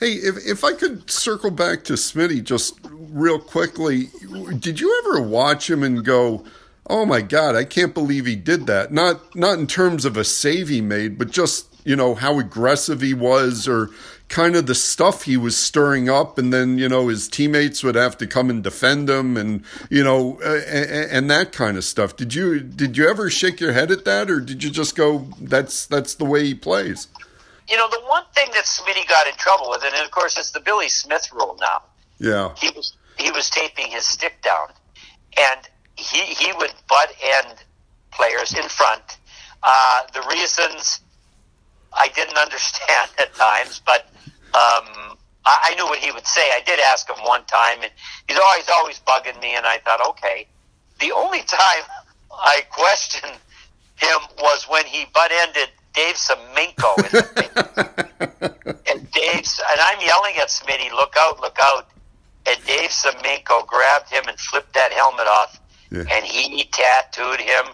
Hey, if if I could circle back to Smitty just real quickly, did you ever watch him and go, "Oh my God, I can't believe he did that"? Not not in terms of a save he made, but just you know how aggressive he was, or kind of the stuff he was stirring up, and then you know his teammates would have to come and defend him, and you know, uh, and, and that kind of stuff. Did you did you ever shake your head at that, or did you just go, "That's that's the way he plays"? you know the one thing that Smitty got in trouble with, and of course it's the Billy Smith rule now. Yeah, he was he was taping his stick down, and he he would butt end players in front. Uh, the reasons I didn't understand at times, but um, I, I knew what he would say. I did ask him one time, and he's always always bugging me, and I thought, okay. The only time I questioned him was when he butt ended Dave Semenko and Dave's and I'm yelling at Smitty, look out, look out. And Dave Semenko grabbed him and flipped that helmet off, Yeah. and he tattooed him.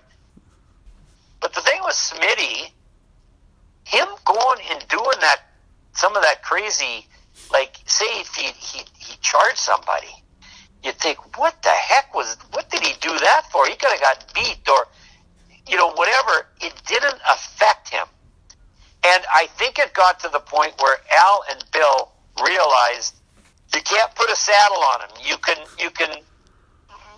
But the thing with Smitty, him going and doing that, some of that crazy, like say if he he, he charged somebody, you think, what the heck was? What did he do that for? He could have got beat or, you know, whatever. It didn't affect him. And I think it got to the point where Al and Bill realized you can't put a saddle on him. You can, you can,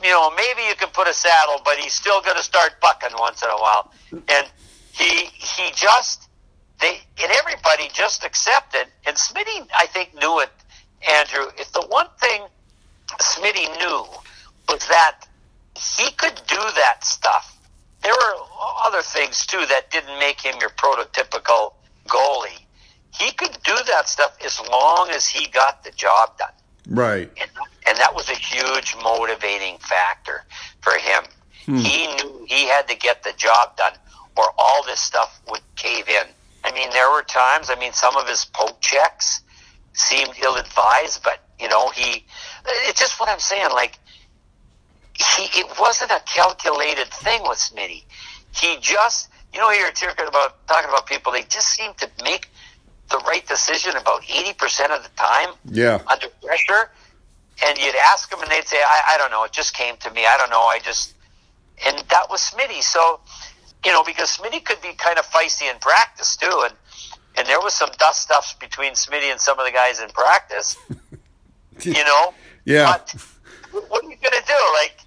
you know, maybe you can put a saddle, but he's still going to start bucking once in a while. And he, he just, they, and everybody just accepted. And Smitty, I think, knew it, Andrew. If the one thing Smitty knew was that he could do that stuff. There were other things too that didn't make him your prototypical goalie. He could do that stuff as long as he got the job done. right. And, and that was a huge motivating factor for him. Hmm. He knew he had to get the job done or all this stuff would cave in. I mean, there were times, I mean, some of his poke checks seemed ill advised, but, you know, he, it's just what I'm saying. Like, he, it wasn't a calculated thing with Smitty. He just, you know, you're talking about, talking about people, they just seem to make the right decision about 80% of the time Yeah. under pressure, and you'd ask them, and they'd say, I, "I don't know. It just came to me. I don't know. I just, and that was Smitty. So, you know, because Smitty could be kind of feisty in practice too, and and there was some dust stuffs between Smitty and some of the guys in practice. you know, yeah. But what are you gonna do? Like,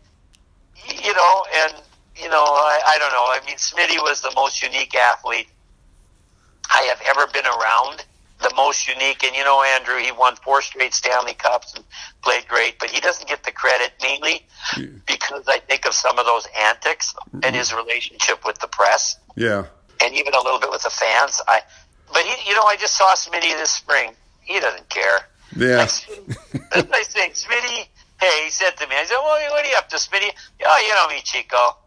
you know, and you know, I, I don't know. I mean, Smitty was the most unique athlete I have ever been around. The most unique, and you know, Andrew, he won four straight Stanley Cups and played great, but he doesn't get the credit mainly because I think of some of those antics and his relationship with the press Yeah. and even a little bit with the fans. I, but he, you know, I just saw Smitty this spring. He doesn't care. Yeah. Like, I think Smitty. Hey, he said to me, I said, "Well, what are you up to, Smitty? Oh, you know me, Chico,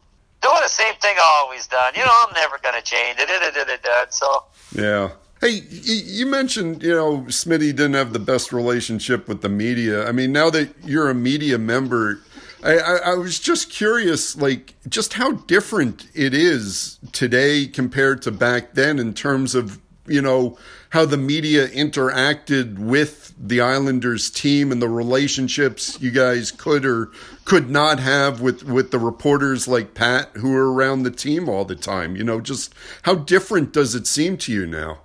doing the same thing I always done. You know, I'm never gonna change." Da, da, da, da, da. So, Yeah. Hey, you mentioned, you know, Smitty didn't have the best relationship with the media. I mean, now that you're a media member, I, I, I was just curious, like, just how different it is today compared to back then in terms of, you know, how the media interacted with the Islanders team and the relationships you guys could or could not have with, with the reporters like Pat who are around the team all the time. You know, just how different does it seem to you now?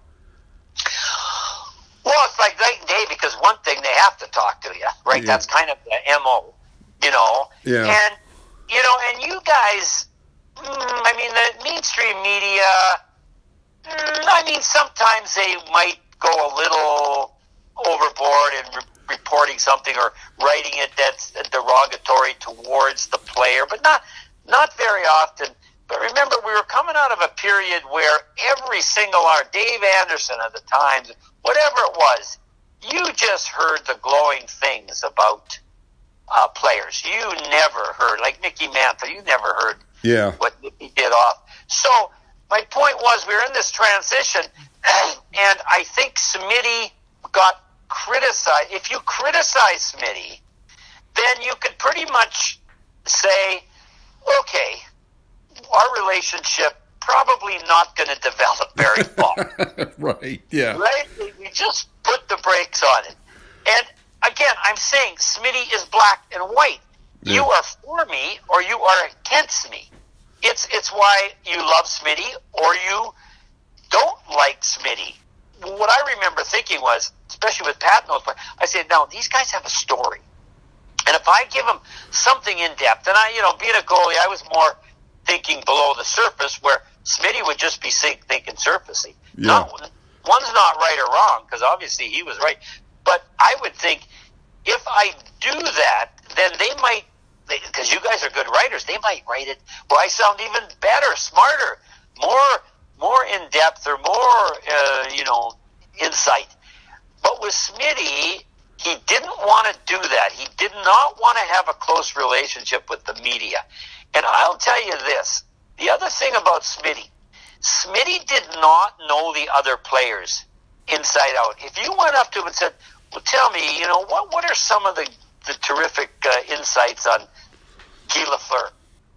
Well, it's like night and day because one thing they have to talk to you, right? Yeah. That's kind of the mo, you know. Yeah. And you know, and you guys, mm, I mean, the mainstream media. Mm, I mean, sometimes they might go a little overboard in re- reporting something or writing it that's derogatory towards the player, but not not very often. But remember, we were coming out of a period where every single hour, Dave Anderson at the Times, whatever it was, you just heard the glowing things about uh, players. You never heard, like Mickey Mantle, you never heard Yeah. what he did off. So my point was we were in this transition, and I think Smitty got criticized. If you criticize Smitty, then you could pretty much say, okay, our relationship probably not going to develop very far. right. Yeah. right? We- just put the brakes on it. And again, I'm saying Smitty is black and white. You are for me or you are against me. It's it's why you love Smitty or you don't like Smitty. What I remember thinking was, especially with Pat players, I said, no, these guys have a story. And if I give them something in depth, and I, you know, being a goalie, I was more thinking below the surface, where Smitty would just be thinking surfacey. Yeah. Not, one's not right or wrong because obviously he was right, but I would think if I do that, then they might, because you guys are good writers, they might write it where I sound even better, smarter, more, more in depth or more, uh, you know, insight. But with Smitty, he didn't want to do that. He did not want to have a close relationship with the media. And I'll tell you this the other thing about Smitty, Smitty did not know the other players inside out. If you went up to him and said, Well, tell me, you know, what, what are some of the, the terrific uh, insights on Guy Lafleur?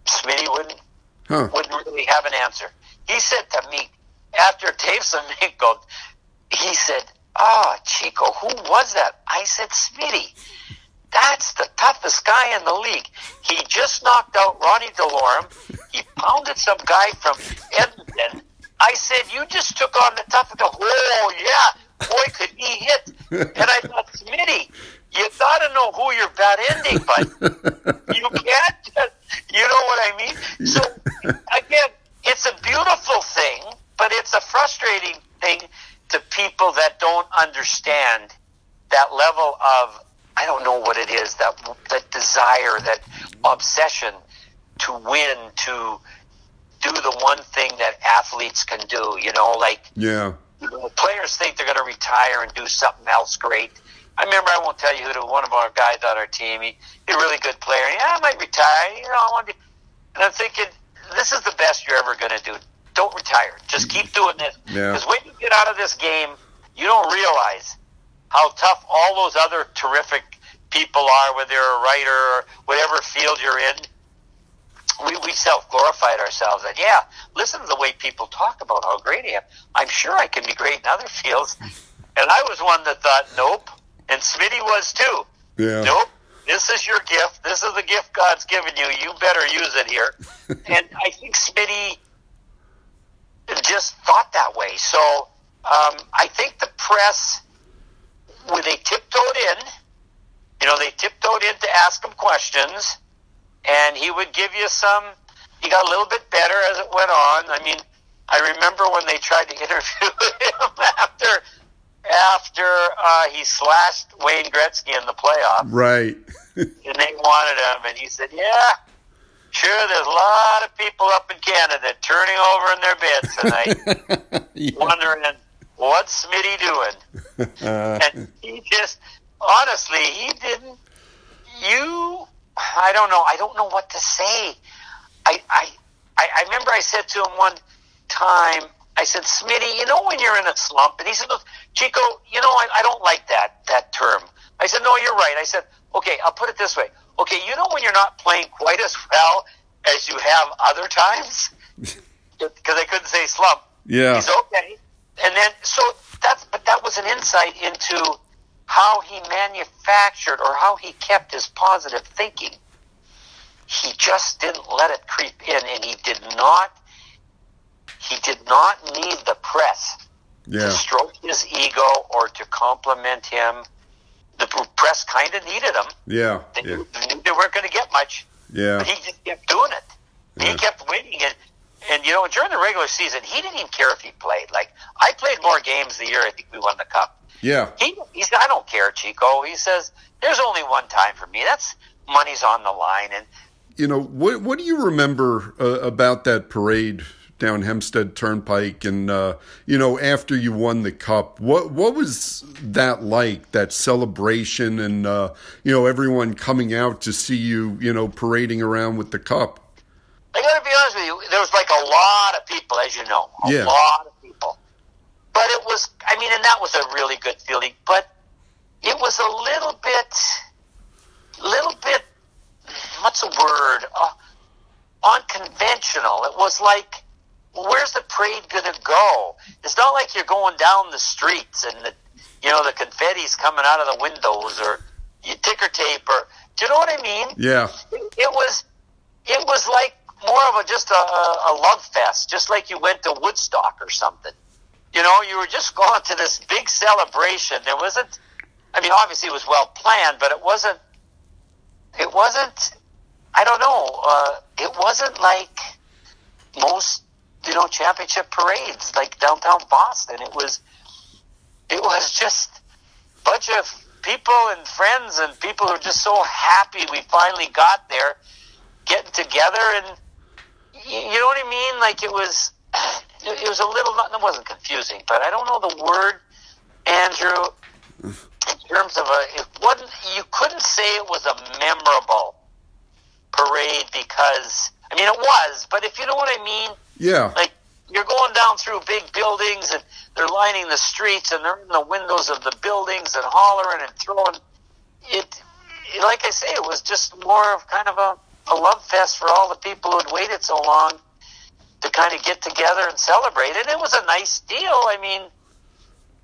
Smitty wouldn't, Huh. wouldn't really have an answer. He said to me, after Dave Semenko, he said, Oh, Chico, who was that? I said, Smitty. That's the toughest guy in the league. He just knocked out Ronnie DeLorme. He pounded some guy from Edmonton. I said, You just took on the toughest guy. Oh, yeah. Boy, could he hit. And I thought, Smitty, you got to know who you're bad ending, but you can't. just- You know what I mean? So, again, it's a beautiful thing, but it's a frustrating thing to people that don't understand that level of I don't know what it is that that desire, that obsession to win, to do the one thing that athletes can do. You know, like Yeah. you know, players think they're going to retire and do something else great. I remember I won't tell you who the, one of our guys on our team. He, he's a really good player. Yeah, I might retire. You know, I want to. And I'm thinking, this is the best you're ever going to do. Don't retire. Just mm. keep doing this. Yeah. Because when you get out of this game, you don't realize how tough all those other terrific people are, whether you're a writer or whatever field you're in. We, we self glorified ourselves and yeah, listen to the way people talk about how great I am. I'm sure I can be great in other fields. And I was one that thought, nope. And Smitty was too. Yeah. Nope. this is your gift. This is the gift God's given you. You better use it here. and I think Smitty just thought that way. So um, I think the press, when they tiptoed in, you know, they tiptoed in to ask him questions, and he would give you some. He got a little bit better as it went on. I mean, I remember when they tried to interview him after after uh, he slashed Wayne Gretzky in the playoffs. Right. and they wanted him, and he said, "Yeah, sure. There's a lot of people up in Canada turning over in their beds tonight, yeah. wondering what's Smitty doing." and he just, honestly, he didn't. You, I don't know. I don't know what to say. I, I, I remember I said to him one time, I said, Smitty, you know when you're in a slump? And he said, Look, Chico, you know, I, I don't like that, that term. I said, no, you're right. I said, okay, I'll put it this way. Okay, you know when you're not playing quite as well as you have other times? Because I couldn't say slump. Yeah. He's okay. And then, so that's, but that was an insight into how he manufactured or how he kept his positive thinking. He just didn't let it creep in and he did not he did not need the press yeah. to stroke his ego or to compliment him. The press kind of needed him. Yeah, they, yeah. Knew, they, weren't going to get much. Yeah, but he just kept doing it. Yeah. He kept winning it. And you know, during the regular season, he didn't even care if he played. Like I played more games the year I think we won the cup. Yeah, he he said, "I don't care, Chico." He says, "There's only one time for me. That's money's on the line." And you know, what what do you remember uh, about that parade down Hempstead Turnpike, and uh, you know, after you won the cup, what what was that like? That celebration, and uh, you know, everyone coming out to see you, you know, parading around with the cup. I got to be honest with you. There was like a lot of people, as you know, a yeah. lot of people. But it was, I mean, and that was a really good feeling. But it was a little bit, little bit. What's the word? Uh, unconventional. It was like where's the parade going to go? It's not like you're going down the streets and the, you know, the confetti's coming out of the windows or you ticker tape or, do you know what I mean? Yeah. It, was, it was like more of a, just a, a love fest, just like you went to Woodstock or something. You know, you were just going to this big celebration. There wasn't, I mean, obviously it was well planned, but it wasn't, it wasn't, I don't know, uh, it wasn't like most you know championship parades like downtown Boston. It was it was just a bunch of people and friends and people who are just so happy we finally got there, getting together and you know what I mean. Like it was it was a little it wasn't confusing, but I don't know the word, Andrew. In terms of a, it wasn't. You couldn't say it was a memorable parade because I mean it was, but if you know what I mean, yeah. Like you're going down through big buildings and they're lining the streets and they're in the windows of the buildings and hollering and throwing it like I say, it was just more of kind of a, a love fest for all the people who had waited so long to kind of get together and celebrate. And it was a nice deal. I mean,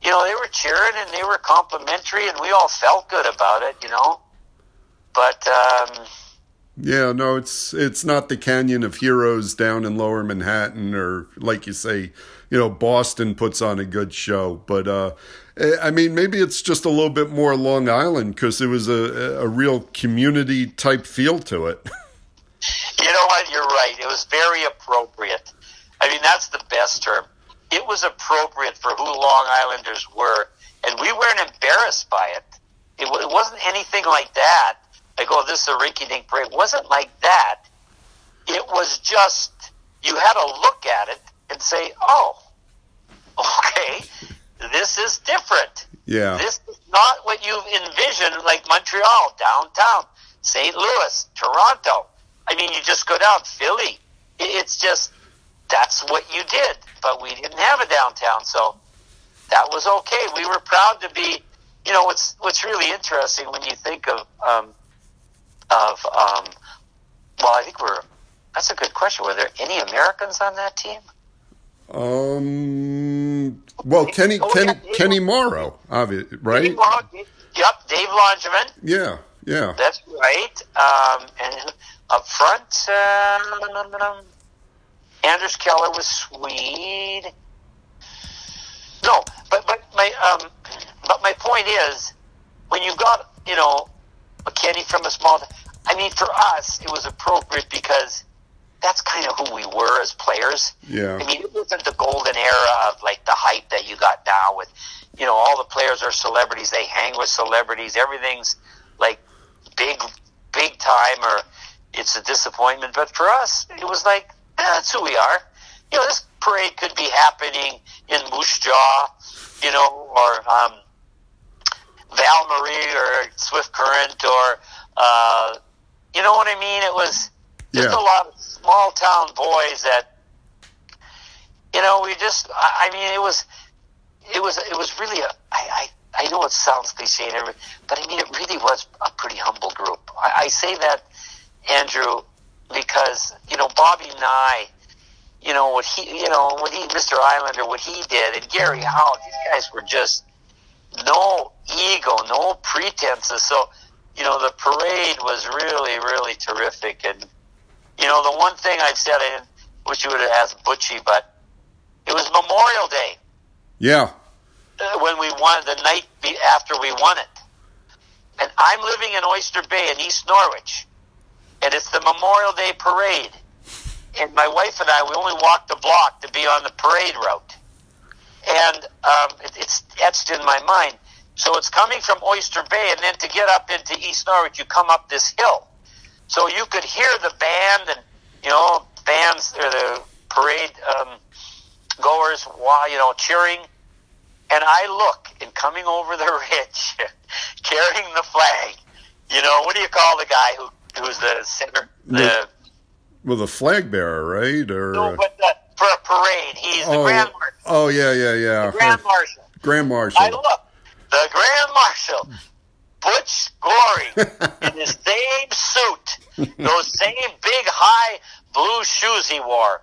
you know, they were cheering and they were complimentary and we all felt good about it, you know. But um yeah, no, it's it's not the Canyon of Heroes down in Lower Manhattan, or like you say, you know, Boston puts on a good show. But uh, I mean, maybe it's just a little bit more Long Island because it was a a real community type feel to it. You know what? You're right. It was very appropriate. I mean, that's the best term. It was appropriate for who Long Islanders were, and we weren't embarrassed by it. It, it wasn't anything like that like, oh, this is a rinky dink parade. It wasn't like that. It was just, you had to look at it and say, oh, okay, this is different. Yeah. This is not what you've envisioned, like Montreal, downtown, St. Louis, Toronto. I mean, you just go down, Philly. It's just, that's what you did. But we didn't have a downtown, so that was okay. We were proud to be, you know, what's, what's really interesting when you think of, um, of um, well, I think we're. That's a good question. Were there any Americans on that team? Um. Well, Kenny, oh, Kenny, yeah, Kenny Morrow, obviously, right? Kenny Morrow, yep, Dave Langevin. Yeah, Yeah. That's right. Um, and up front, uh, Anders Kallur was Swede. No, but but my um, but my point is, when you've got you know McKenny from a small, I mean, for us it was appropriate because that's kind of who we were as players. Yeah. I mean, it wasn't the golden era of like the hype that you got now with, you know, all the players are celebrities. They hang with celebrities. Everything's like big, big time, or it's a disappointment. But for us, it was like eh, that's who we are. You know, this parade could be happening in Moose Jaw, you know, or um, Val Marie or Swift Current, or uh, you know what I mean. It was just Yeah. a lot of small town boys that you know we just I, I mean it was it was it was really a I, I I know it sounds cliche and everything, but I mean it really was a pretty humble group. I, I say that Andrew because you know Bobby Nye, you know what he you know what he Mr. Islander what he did and Gary Howe these guys were just no ego no pretenses so you know the parade was really really terrific and you know, the one thing I'd said, I wish you would have asked Butchie, but it was Memorial Day Yeah. uh, when we won the night after we won it. And I'm living in Oyster Bay in East Norwich, and it's the Memorial Day parade. And my wife and I, we only walked the block to be on the parade route. And um, it, it's etched in my mind. So it's coming from Oyster Bay, and then to get up into East Norwich, you come up this hill. So you could hear the band and, you know, bands or the parade um, goers, you know, cheering. And I look, and coming over the ridge, carrying the flag, you know, what do you call the guy who who's the center? The, The- Well, the flag bearer, right? Or no, uh, but the, for a parade, he's the oh, Grand Marshal. oh yeah, yeah, yeah. Grand Marshal. Grand Marshal. I look, the Grand Marshal, Butch Goring, in his same suit, those same big high blue shoes he wore,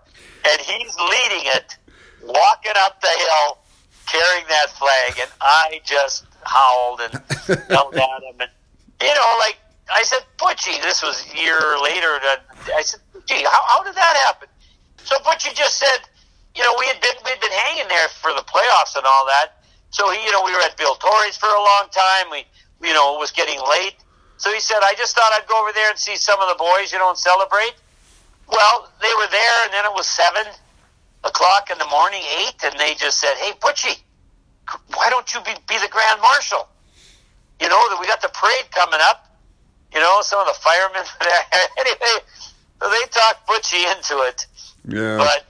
and he's leading it, walking up the hill, carrying that flag, and I just howled and yelled at him, and you know, like I said, Butchie, this was a year later. I said, gee, how, how did that happen? So Butchie just said, you know, we had been we'd been hanging there for the playoffs and all that. So he, you know, we were at Bill Torrey's for a long time. We, you know, it was getting late. So he said, I just thought I'd go over there and see some of the boys, you know, and celebrate. Well, they were there, and then it was seven o'clock in the morning, eight, and they just said, "Hey, Butchie, why don't you be, be the Grand Marshal? You know that we got the parade coming up. You know, some of the firemen there. anyway." So they talked Butchie into it, yeah. but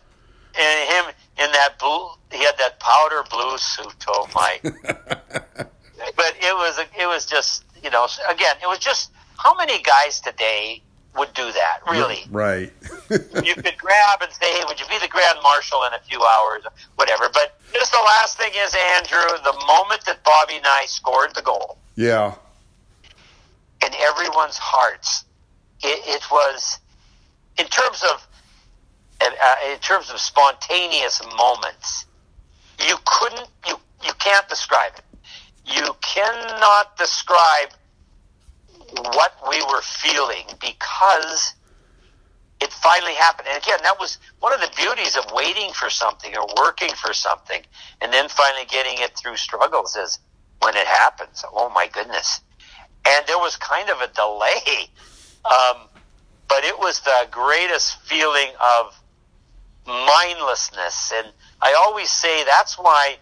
and him in that blue, he had that powder blue suit. Oh my! but it was it was just you know again it was just how many guys today would do that really right. you could grab and say hey would you be the grand marshal in a few hours whatever but just the last thing is andrew the moment that bobby and i scored the goal yeah. in everyone's hearts it, it was in terms of uh, in terms of spontaneous moments you couldn't you you can't describe it you cannot describe what we were feeling because it finally happened. And again, that was one of the beauties of waiting for something or working for something and then finally getting it through struggles is when it happens. Oh my goodness. And there was kind of a delay. Um, but it was the greatest feeling of mindlessness. And I always say that's why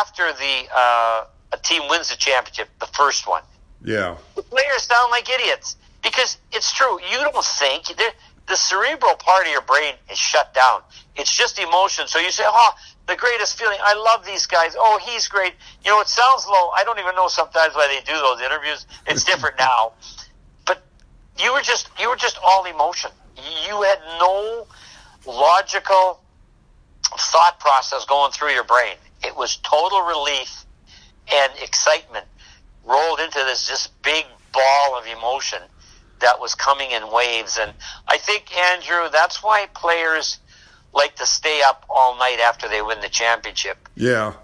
after the uh, a team wins the championship, the first one, Yeah. the players sound like idiots because it's true. You don't think the- the cerebral part of your brain is shut down. It's just emotion. So you say, "Oh, the greatest feeling. I love these guys. Oh, he's great." You know, it sounds low. I don't even know sometimes why they do those interviews. It's different now, but you were just you were just all emotion. You had no logical thought process going through your brain. It was total relief and excitement rolled into this just big ball of emotion that was coming in waves. And I think, Andrew, that's why players like to stay up all night after they win the championship. Yeah.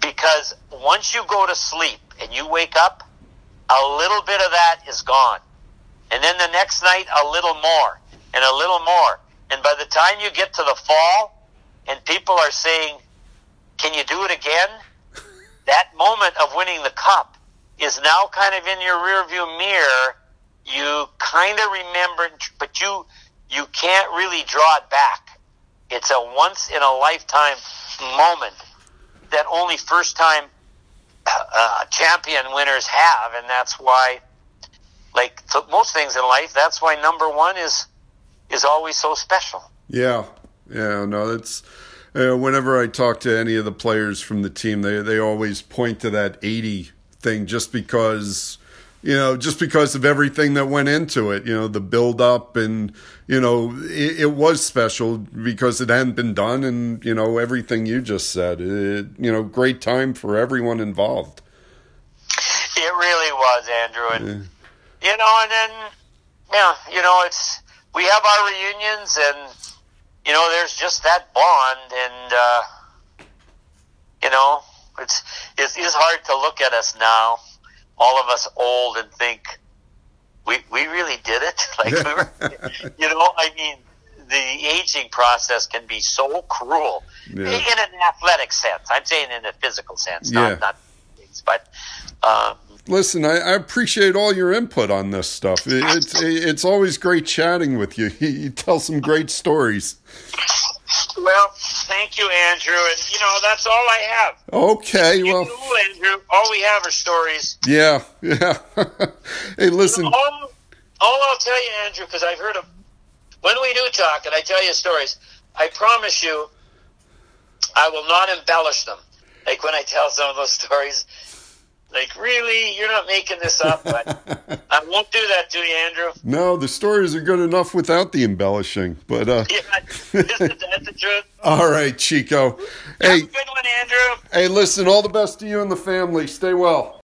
Because once you go to sleep and you wake up, a little bit of that is gone. And then the next night, a little more and a little more. And by the time you get to the fall and people are saying, can you do it again? that moment of winning the cup is now kind of in your rearview mirror. You kind of remember, but you, you can't really draw it back. It's a once in a lifetime moment that only first time uh, champion winners have, and that's why, like most things in life, that's why number one is is always so special. Yeah, yeah, no, that's. Uh, whenever I talk to any of the players from the team, they they always point to that eighty thing, just because you know, just because of everything that went into it, you know, the build up and, you know, it, it, was special because it hadn't been done and, you know, everything you just said, it, you know, great time for everyone involved. It really was, Andrew. And, yeah. you know, and then, yeah, you know, it's, we have our reunions and, you know, there's just that bond and, uh, you know, it's, it is hard to look at us now all of us old and think we we really did it. Like we were, you know, I mean, the aging process can be so cruel yeah. in an athletic sense. I'm saying in a physical sense, not yeah. not, but. Um, Listen, I, I, appreciate all your input on this stuff. It, it's it's always great chatting with you. You tell some great stories. Well, thank you, Andrew. And you know that's all I have. Okay, you well, know, Andrew, all we have are stories. Yeah, yeah. hey, listen. You know, all, all I'll tell you, Andrew, because I've heard of when we do talk, and I tell you stories. I promise you, I will not embellish them. Like when I tell some of those stories, like, really? You're not making this up? But I won't do that to you, Andrew. No, the stories are good enough without the embellishing. But uh, yeah, that's the truth. All right, Chico. Have hey, good one, Andrew. Hey, listen. All the best to you and the family. Stay well.